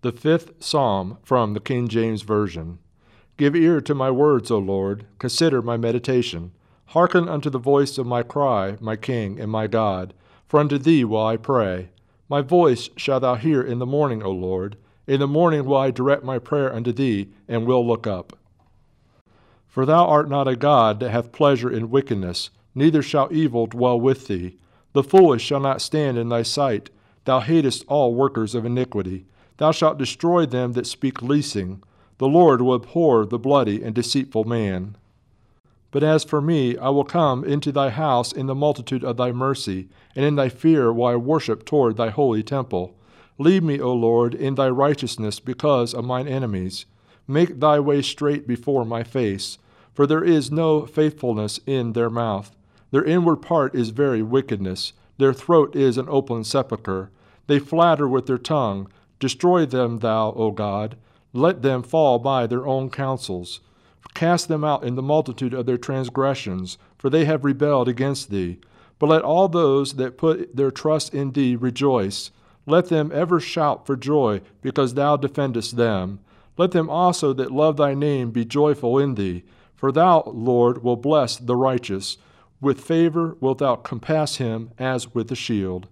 The fifth Psalm from the King James Version. Give ear to my words, O Lord, consider my meditation. Hearken unto the voice of my cry, my King and my God, for unto thee will I pray. My voice shalt thou hear in the morning, O Lord. In the morning will I direct my prayer unto thee, and will look up. For thou art not a God that hath pleasure in wickedness, neither shall evil dwell with thee. The foolish shall not stand in thy sight. Thou hatest all workers of iniquity. Thou shalt destroy them that speak leasing. The Lord will abhor the bloody and deceitful man. But as for me, I will come into thy house in the multitude of thy mercy, and in thy fear will I worship toward thy holy temple. Lead me, O Lord, in thy righteousness because of mine enemies. Make thy way straight before my face, for there is no faithfulness in their mouth. Their inward part is very wickedness. Their throat is an open sepulchre. They flatter with their tongue. Destroy them, thou, O God. Let them fall by their own counsels. Cast them out in the multitude of their transgressions, for they have rebelled against thee. But let all those that put their trust in thee rejoice. Let them ever shout for joy, because thou defendest them. Let them also that love thy name be joyful in thee. For thou, Lord, will bless the righteous. With favor wilt thou compass him as with a shield.